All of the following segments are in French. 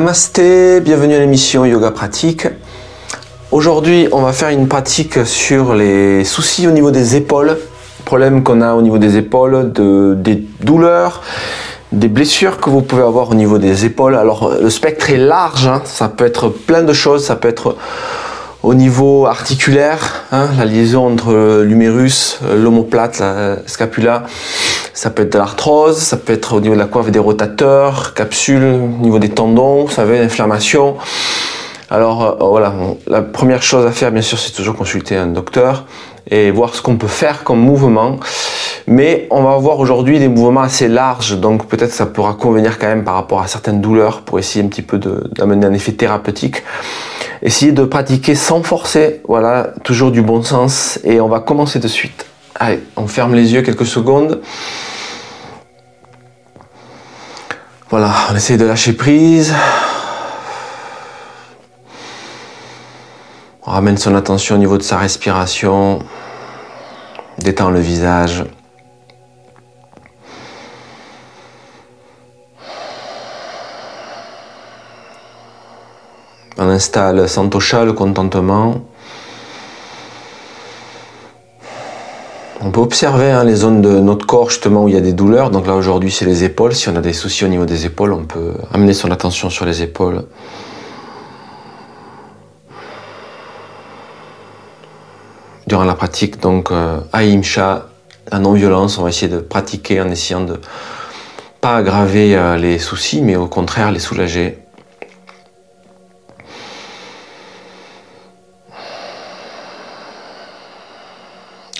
Namasté, bienvenue à l'émission Yoga Pratique. Aujourd'hui, on va faire une pratique sur les soucis au niveau des épaules, problèmes qu'on a au niveau des épaules, de, des douleurs, des blessures que vous pouvez avoir au niveau des épaules. Alors, le spectre est large, hein. ça peut être plein de choses, ça peut être au niveau articulaire, hein, la liaison entre l'humérus, l'omoplate, la scapula, ça peut être de l'arthrose, ça peut être au niveau de la coiffe des rotateurs, capsule, au niveau des tendons, vous savez, l'inflammation. Alors euh, voilà, la première chose à faire, bien sûr, c'est toujours consulter un docteur et voir ce qu'on peut faire comme mouvement. Mais on va voir aujourd'hui des mouvements assez larges, donc peut-être ça pourra convenir quand même par rapport à certaines douleurs pour essayer un petit peu d'amener un effet thérapeutique. Essayez de pratiquer sans forcer, voilà, toujours du bon sens et on va commencer de suite. Allez, on ferme les yeux quelques secondes. Voilà, on essaye de lâcher prise. On ramène son attention au niveau de sa respiration. Détend le visage. On installe Santosha, le contentement. On peut observer hein, les zones de notre corps justement où il y a des douleurs. Donc là aujourd'hui c'est les épaules. Si on a des soucis au niveau des épaules, on peut amener son attention sur les épaules. Durant la pratique donc euh, Aimcha, la non-violence, on va essayer de pratiquer en essayant de pas aggraver euh, les soucis, mais au contraire les soulager.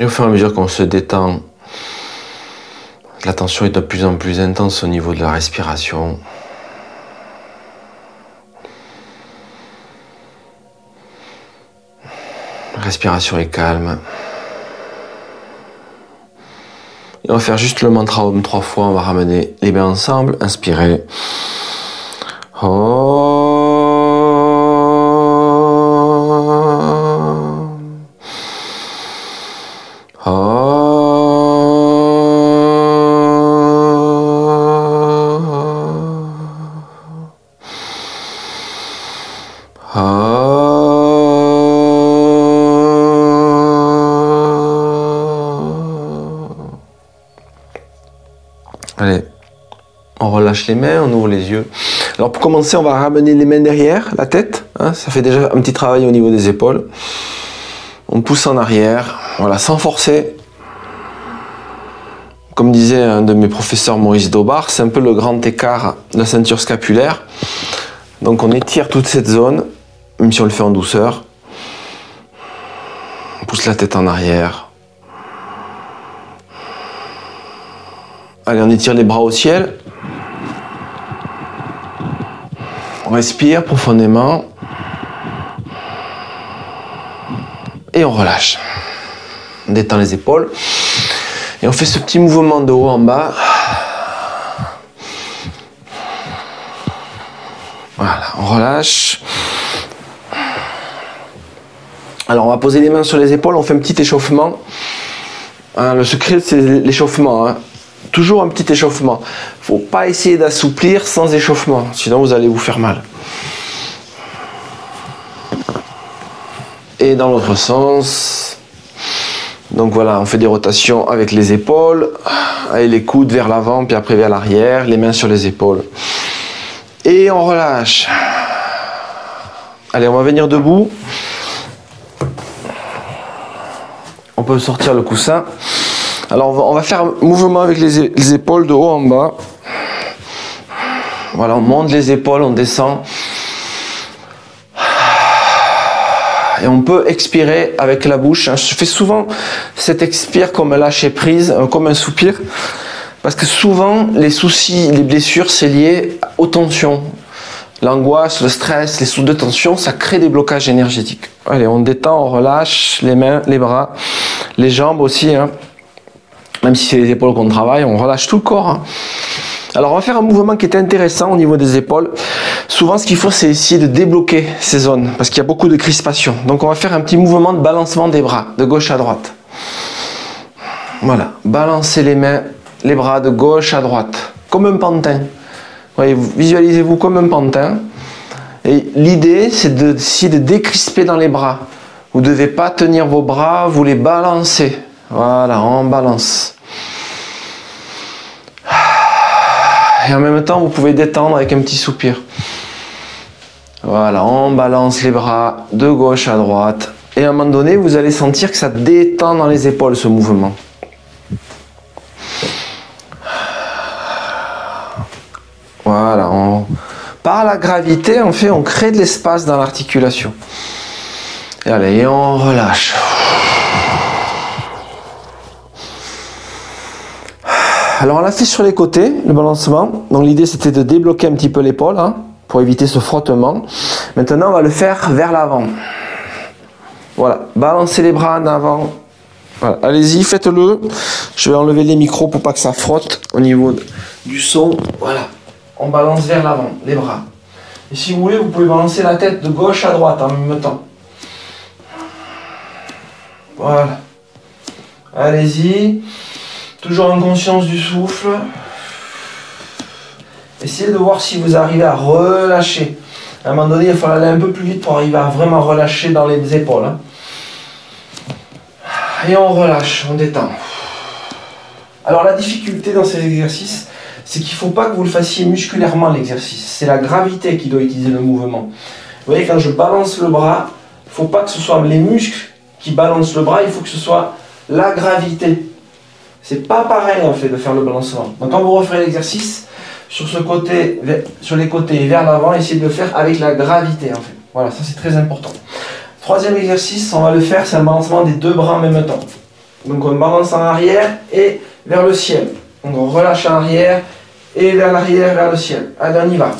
Et au fur et à mesure qu'on se détend, la tension est de plus en plus intense au niveau de la respiration. La respiration est calme. Et on va faire juste le mantra Om trois fois. On va ramener les mains ensemble. Inspirez. Allez, relâche les mains, on ouvre les yeux. Alors pour commencer, on va ramener les mains derrière la tête. Hein. ça fait déjà un petit travail au niveau des épaules. On pousse en arrière, voilà, sans forcer. Comme disait un de mes professeurs, Maurice Daubard, c'est un peu le grand écart de la ceinture scapulaire. Donc on étire toute cette zone, même si on le fait en douceur. On pousse la tête en arrière. Allez, on étire les bras au ciel. On respire profondément. Et on relâche. On détend les épaules. Et on fait ce petit mouvement de haut en bas. Voilà, on relâche. Alors on va poser les mains sur les épaules, on fait un petit échauffement. Hein, le secret c'est l'échauffement. Hein toujours un petit échauffement. Faut pas essayer d'assouplir sans échauffement, sinon vous allez vous faire mal. Et dans l'autre sens. Donc voilà, on fait des rotations avec les épaules, avec les coudes vers l'avant, puis après vers l'arrière, les mains sur les épaules. Et on relâche. Allez, on va venir debout. On peut sortir le coussin. Alors on va, faire un mouvement avec les, épaules de haut en bas. Voilà, on monte les épaules, on descend. Et on peut expirer avec la bouche. Je fais souvent cet expire comme un lâcher prise, euh, comme un soupir. Parce que souvent, les soucis, les blessures, c'est lié aux tensions. L'angoisse, le stress, les sous de tension, ça crée des blocages énergétiques. Allez, on détend, on relâche les mains, les bras, les jambes aussi. Hein même si c'est les épaules qu'on travaille, on relâche tout le corps. Hein. Alors on va faire un mouvement qui est intéressant au niveau des épaules. Souvent ce qu'il faut c'est essayer de débloquer ces zones parce qu'il y a beaucoup de crispation. Donc on va faire un petit mouvement de balancement des bras de gauche à droite. Voilà, balancez les mains, les bras de gauche à droite, comme un pantin. Visualisez-vous comme un pantin. Et l'idée, c'est de, de décrisper dans les bras. Vous ne devez pas tenir vos bras, vous les balancez. Voilà, on balance. Et en même temps, vous pouvez détendre avec un petit soupir. Voilà, on balance les bras de gauche à droite. Et à un moment donné, vous allez sentir que ça détend dans les épaules ce mouvement. Voilà, par la gravité, en fait, on crée de l'espace dans l'articulation. Et allez, on relâche. Alors on l'a fait sur les côtés, le balancement. Donc l'idée c'était de débloquer un petit peu l'épaule hein, pour éviter ce frottement. Maintenant on va le faire vers l'avant. Voilà, balancez les bras en avant. Allez-y, faites-le. Je vais enlever les micros pour pas que ça frotte au niveau du son. Voilà, on balance vers l'avant, les bras. Et si vous voulez, vous pouvez balancer la tête de gauche à droite en même temps. Voilà. Allez-y. Toujours en conscience du souffle. Essayez de voir si vous arrivez à relâcher. À un moment donné, il va falloir aller un peu plus vite pour arriver à vraiment relâcher dans les épaules. Hein. Et on relâche, on détend. Alors la difficulté dans ces exercices, c'est qu'il ne faut pas que vous le fassiez musculairement l'exercice. C'est la gravité qui doit utiliser le mouvement. Vous voyez, quand je balance le bras, il ne faut pas que ce soit les muscles qui balancent le bras, il faut que ce soit la gravité c'est pas pareil en fait de faire le balancement. Donc quand vous referez l'exercice, sur ce côté, sur les côtés vers l'avant, essayez de le faire avec la gravité en fait. Voilà, ça c'est très important. Troisième exercice, on va le faire, c'est un balancement des deux bras en même temps. Donc on balance en arrière et vers le ciel. Donc on relâche en arrière et vers l'arrière, vers le ciel. Allez, on y va.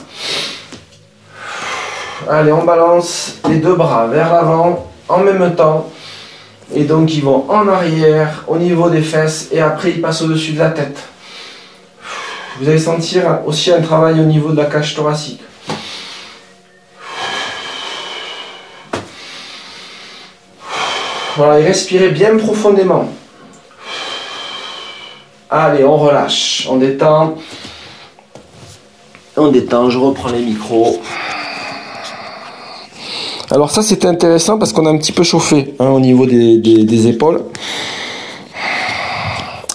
Allez, on balance les deux bras vers l'avant en même temps. Et donc ils vont en arrière au niveau des fesses et après ils passent au-dessus de la tête. Vous allez sentir aussi un travail au niveau de la cage thoracique. Voilà, et respirez bien profondément. Allez, on relâche, on détend. On détend, je reprends les micros. Alors ça c'est intéressant parce qu'on a un petit peu chauffé hein, au niveau des, épaules.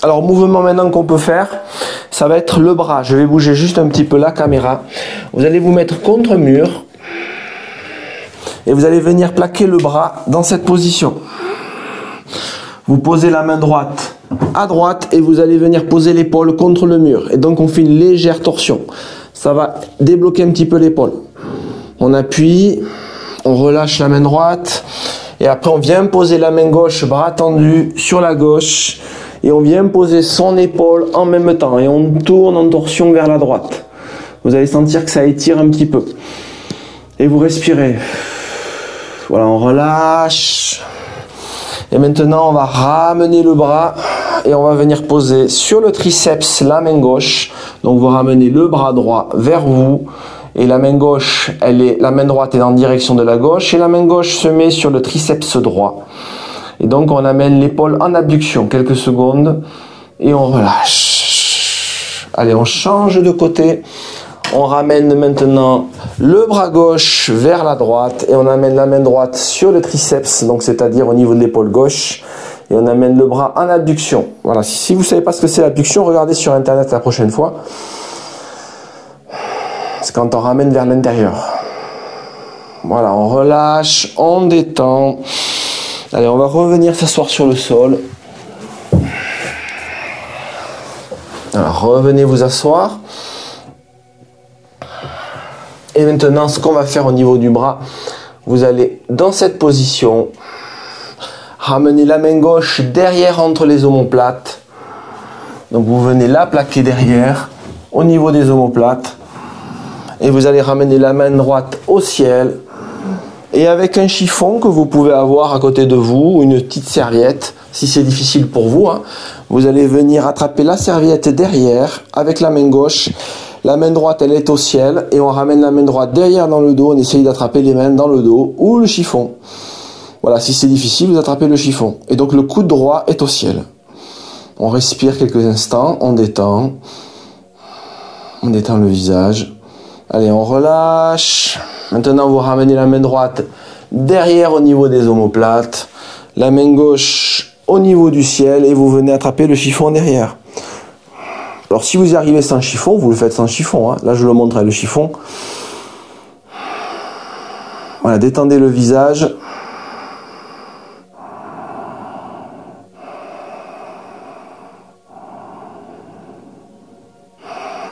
Alors mouvement maintenant qu'on peut faire, ça va être le bras. Je vais bouger juste un petit peu la caméra. Vous allez vous mettre contre mur et vous allez venir plaquer le bras dans cette position. Vous posez la main droite à droite et vous allez venir poser l'épaule contre le mur. Et donc on fait une légère torsion. Ça va débloquer un petit peu l'épaule. On appuie, on relâche la main droite et après on vient poser la main gauche, bras tendu sur la gauche et on vient poser son épaule en même temps et on tourne en torsion vers la droite. Vous allez sentir que ça étire un petit peu. Et vous respirez. Voilà, on relâche. Et maintenant, on va ramener le bras et on va venir poser sur le triceps la main gauche. Donc vous ramenez le bras droit vers vous et la main gauche, elle est, la main droite est en direction de la gauche et la main gauche se met sur le triceps droit. Et donc on amène l'épaule en abduction quelques secondes et on relâche. Allez, on change de côté. On ramène maintenant le bras gauche vers la droite et on amène la main droite sur le triceps, donc c'est-à-dire au niveau de l'épaule gauche. Et on amène le bras en abduction. Voilà, si vous ne savez pas ce que c'est l'abduction, regardez sur internet la prochaine fois c'est quand on ramène vers l'intérieur. Voilà, on relâche, on détend. Allez, on va revenir s'asseoir sur le sol. Alors, revenez vous asseoir. Et maintenant, ce qu'on va faire au niveau du bras, vous allez dans cette position ramener la main gauche derrière entre les omoplates. Donc vous venez la plaquer derrière au niveau des omoplates et vous allez ramener la main droite au ciel et avec un chiffon que vous pouvez avoir à côté de vous, une petite serviette, si c'est difficile pour vous, hein, vous allez venir attraper la serviette derrière avec la main gauche. La main droite, elle est au ciel et on ramène la main droite derrière dans le dos. On essaye d'attraper les mains dans le dos ou le chiffon. Voilà, si c'est difficile, vous attrapez le chiffon. Et donc le coude droit est au ciel. On respire quelques instants, on détend. On détend le visage. Allez, on relâche. Maintenant, vous ramenez la main droite derrière au niveau des omoplates, la main gauche au niveau du ciel et vous venez attraper le chiffon derrière. Alors si vous y arrivez sans chiffon, vous le faites sans chiffon. Hein. Là, je le montre avec le chiffon. Voilà, détendez le visage.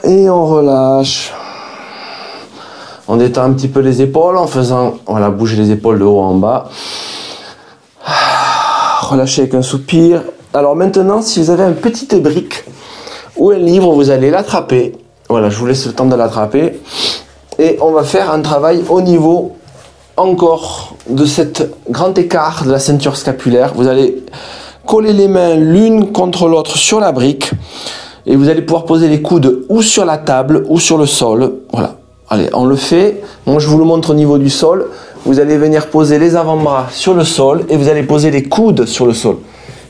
Et on relâche. On détend un petit peu les épaules en faisant, voilà, bouger les épaules de haut en bas. Relâchez avec un soupir. Alors maintenant, si vous avez un petit brique ou un livre, vous allez l'attraper. Voilà, je vous laisse le temps de l'attraper. Et on va faire un travail au niveau encore de cet grand écart de la ceinture scapulaire. Vous allez coller les mains l'une contre l'autre sur la brique et vous allez pouvoir poser les coudes ou sur la table ou sur le sol. Voilà. Allez, on le fait. Moi, je vous le montre au niveau du sol. Vous allez venir poser les avant-bras sur le sol et vous allez poser les coudes sur le sol.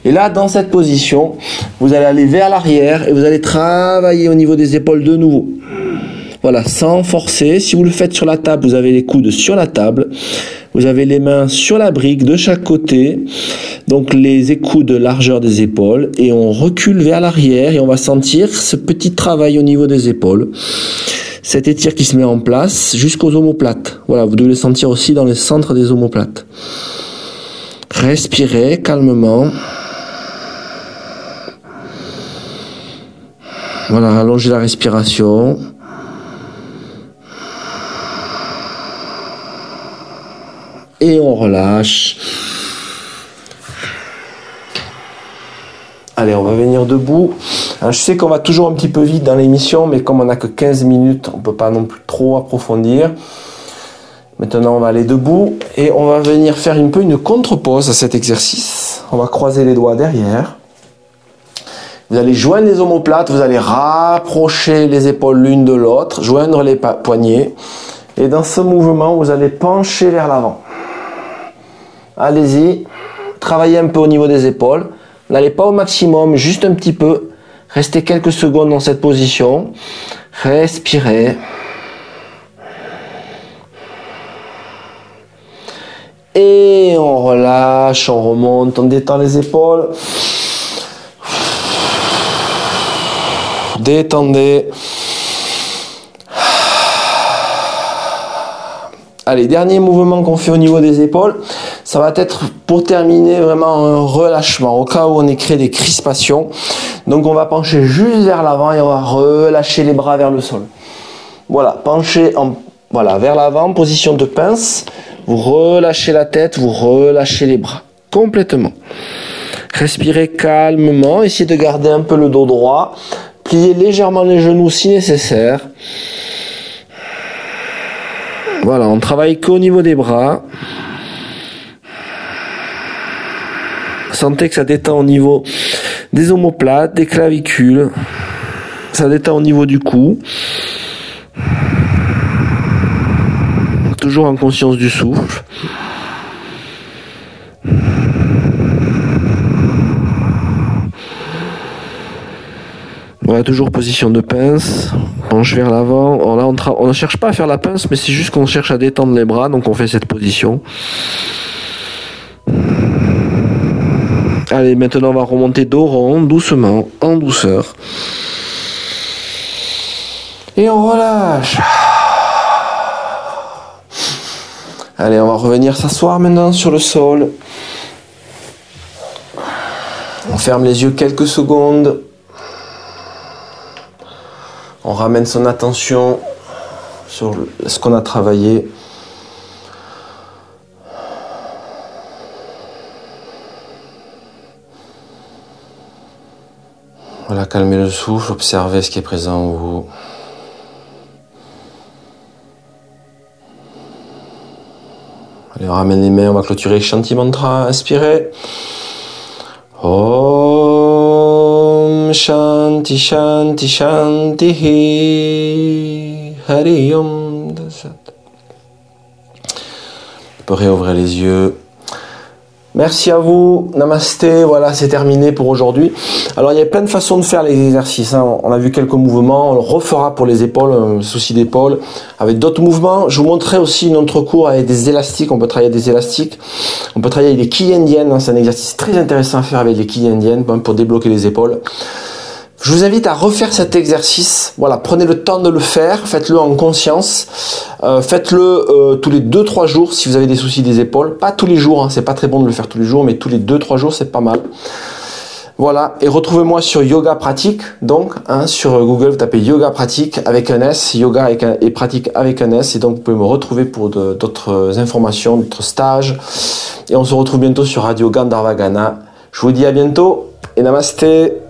Et là, dans cette position, vous allez aller vers l'arrière et vous allez travailler au niveau des épaules de nouveau. Voilà, sans forcer. Si vous le faites sur la table, vous avez les coudes sur la table. Vous avez les mains sur la brique de chaque côté. Donc les écoudes de largeur des épaules. Et on recule vers l'arrière et on va sentir ce petit travail au niveau des épaules. Cet étire qui se met en place jusqu'aux omoplates. Voilà, vous devez le sentir aussi dans le centre des omoplates. Respirez calmement. Voilà, allongez la respiration. Et on relâche. Allez, on va venir debout. Je sais qu'on va toujours un petit peu vite dans l'émission, mais comme on n'a que 15 minutes, on ne peut pas non plus trop approfondir. Maintenant, on va aller debout et on va venir faire un peu une contre-pause à cet exercice. On va croiser les doigts derrière. Vous allez joindre les omoplates, vous allez rapprocher les épaules l'une de l'autre, joindre les poignets. Et dans ce mouvement, vous allez pencher vers l'avant. Allez-y, travaillez un peu au niveau des épaules. N'allez pas au maximum, juste un petit peu. Restez quelques secondes dans cette position. Respirez. Et on relâche, on remonte, on détend les épaules. Détendez. Allez, dernier mouvement qu'on fait au niveau des épaules, ça va être pour terminer vraiment un relâchement au cas où on ait créé des crispations. Donc on va pencher juste vers l'avant et on va relâcher les bras vers le sol. Voilà, pencher en, voilà, vers l'avant, position de pince. Vous relâchez la tête, vous relâchez les bras complètement. Respirez calmement, essayez de garder un peu le dos droit. Pliez légèrement les genoux si nécessaire. Voilà, on travaille qu'au niveau des bras. Sentez que ça détend au niveau des omoplates, des clavicules. Ça détend au niveau du cou. Toujours en conscience du souffle. Voilà, toujours position de pince, penche vers l'avant. Là, on, ne cherche pas à faire la pince, mais c'est juste qu'on cherche à détendre les bras, donc on fait cette position. Allez, maintenant on va remonter dos rond, doucement, en douceur. Et on relâche. Allez, on va revenir s'asseoir maintenant sur le sol. On ferme les yeux quelques secondes. On ramène son attention sur ce qu'on a travaillé. Calmez le souffle, observez ce qui est présent en vous. Allez, on ramène les mains, on va clôturer Shanti Mantra, inspirez. Shanti Shanti Shanti Hari Om. Vous pouvez ouvrir les yeux. Merci à vous, namasté, voilà c'est terminé pour aujourd'hui. Alors il y a plein de façons de faire les exercices, hein. on a vu quelques mouvements, on le refera pour les épaules, un souci d'épaule, avec d'autres mouvements. Je vous montrerai aussi une autre cours avec des élastiques, on peut travailler avec des élastiques, on peut travailler avec des quilles indiennes, hein. c'est un exercice très intéressant à faire avec les quilles indiennes pour débloquer les épaules. Je vous invite à refaire cet exercice. Voilà, prenez le temps de le faire, faites-le en conscience. Euh, faites-le euh, tous les 2-3 jours si vous avez des soucis des épaules. Pas tous les jours, hein, c'est pas très bon de le faire tous les jours, mais tous les 2-3 jours c'est pas mal. Voilà, et retrouvez-moi sur Yoga Pratique, donc hein, sur Google, vous tapez Yoga Pratique avec un S, Yoga et Pratique avec un S, et donc vous pouvez me retrouver pour d'autres informations, d'autres stages. Et on se retrouve bientôt sur Radio Gandharvagana. Je vous dis à bientôt et namasté